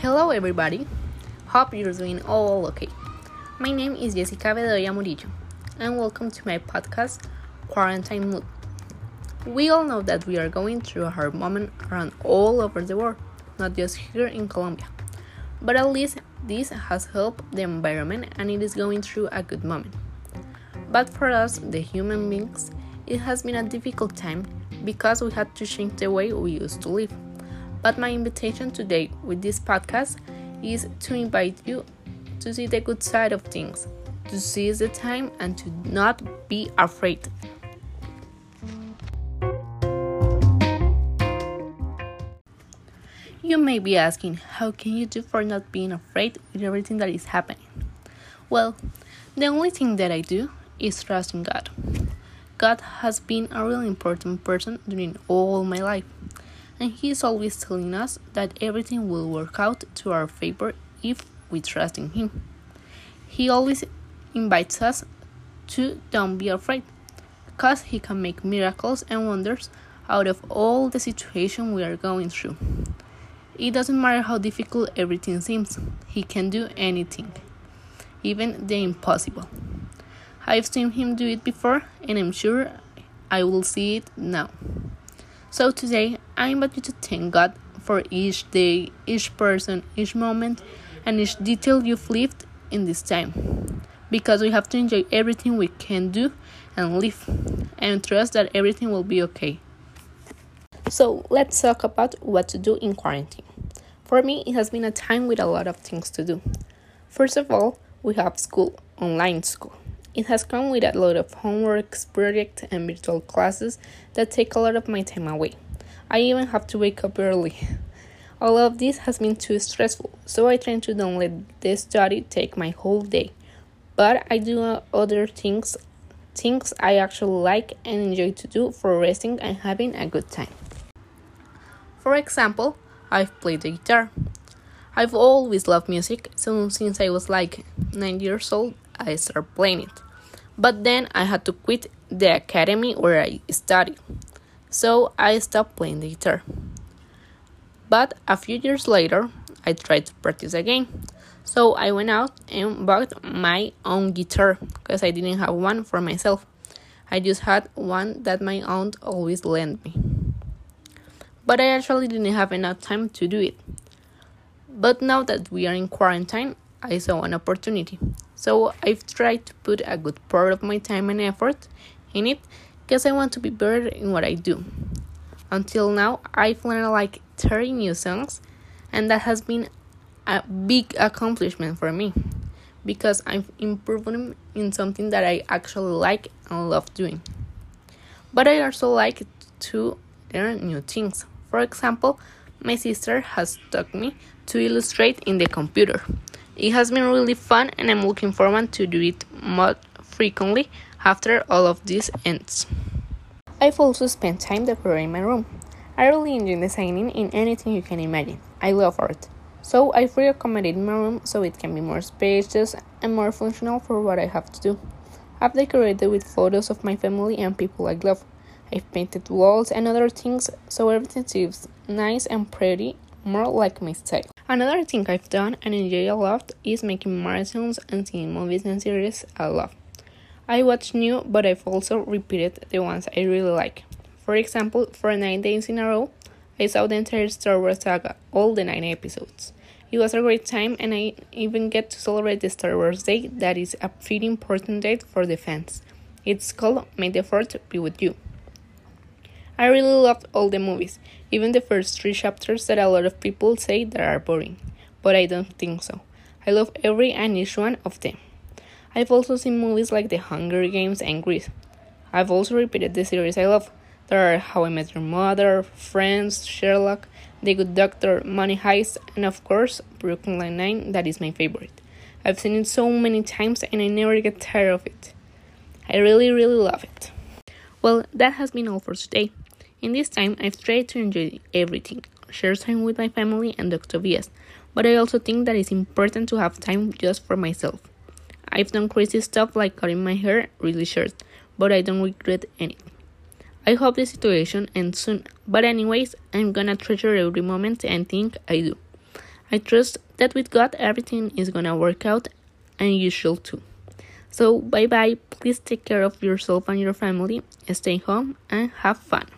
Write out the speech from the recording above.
Hello, everybody. Hope you're doing all okay. My name is Jessica Bedoya Murillo, and welcome to my podcast, Quarantine Mood. We all know that we are going through a hard moment around all over the world, not just here in Colombia. But at least this has helped the environment and it is going through a good moment. But for us, the human beings, it has been a difficult time because we had to change the way we used to live. But my invitation today with this podcast is to invite you to see the good side of things, to seize the time, and to not be afraid. You may be asking, how can you do for not being afraid with everything that is happening? Well, the only thing that I do is trust in God. God has been a really important person during all my life, and He is always telling us that everything will work out to our favor if we trust in Him. He always invites us to don't be afraid, because He can make miracles and wonders out of all the situation we are going through. It doesn't matter how difficult everything seems, He can do anything, even the impossible. I've seen him do it before, and I'm sure I will see it now. So today, I invite you to thank God for each day, each person, each moment, and each detail you've lived in this time. Because we have to enjoy everything we can do and live, and trust that everything will be okay. So, let's talk about what to do in quarantine. For me, it has been a time with a lot of things to do. First of all, we have school, online school. It has come with a lot of homework, projects, and virtual classes that take a lot of my time away. I even have to wake up early. All of this has been too stressful, so I try to don't let the study take my whole day. But I do other things, things I actually like and enjoy to do for resting and having a good time. For example, I've played the guitar. I've always loved music, so since I was like 9 years old, I started playing it. But then I had to quit the academy where I studied, so I stopped playing the guitar. But a few years later, I tried to practice again. So I went out and bought my own guitar because I didn't have one for myself. I just had one that my aunt always lent me. But I actually didn't have enough time to do it. But now that we are in quarantine, I saw an opportunity. So I've tried to put a good part of my time and effort in it because I want to be better in what I do. Until now, I've learned like 30 new songs, and that has been a big accomplishment for me because I'm improving in something that I actually like and love doing. But I also like to learn new things. For example, my sister has taught me to illustrate in the computer. It has been really fun and I'm looking forward to do it more frequently after all of this ends. I've also spent time decorating my room. I really enjoy designing in anything you can imagine. I love art. So I've reaccommodated my room so it can be more spacious and more functional for what I have to do. I've decorated with photos of my family and people I love. I've painted walls and other things so everything seems nice and pretty, more like my style. Another thing I've done and enjoy a lot is making marathons and seeing movies and series I love. I watch new, but I've also repeated the ones I really like. For example, for nine days in a row, I saw the entire Star Wars saga, all the nine episodes. It was a great time, and I even get to celebrate the Star Wars Day, that is a pretty important date for the fans. It's called May the 4th Be With You. I really loved all the movies, even the first three chapters that a lot of people say that are boring, but I don't think so. I love every and each one of them. I've also seen movies like The Hunger Games and Grease. I've also repeated the series I love. There are How I Met Your Mother, Friends, Sherlock, The Good Doctor, Money Heist, and of course, Brooklyn Nine-Nine, that is my favorite. I've seen it so many times and I never get tired of it. I really, really love it. Well, that has been all for today. In this time, I've tried to enjoy everything, share time with my family and Dr. Vias, but I also think that it's important to have time just for myself. I've done crazy stuff like cutting my hair really short, but I don't regret anything. I hope the situation ends soon, but anyways, I'm gonna treasure every moment and think I do. I trust that with God everything is gonna work out and you should too. So, bye bye. Please take care of yourself and your family, stay home, and have fun.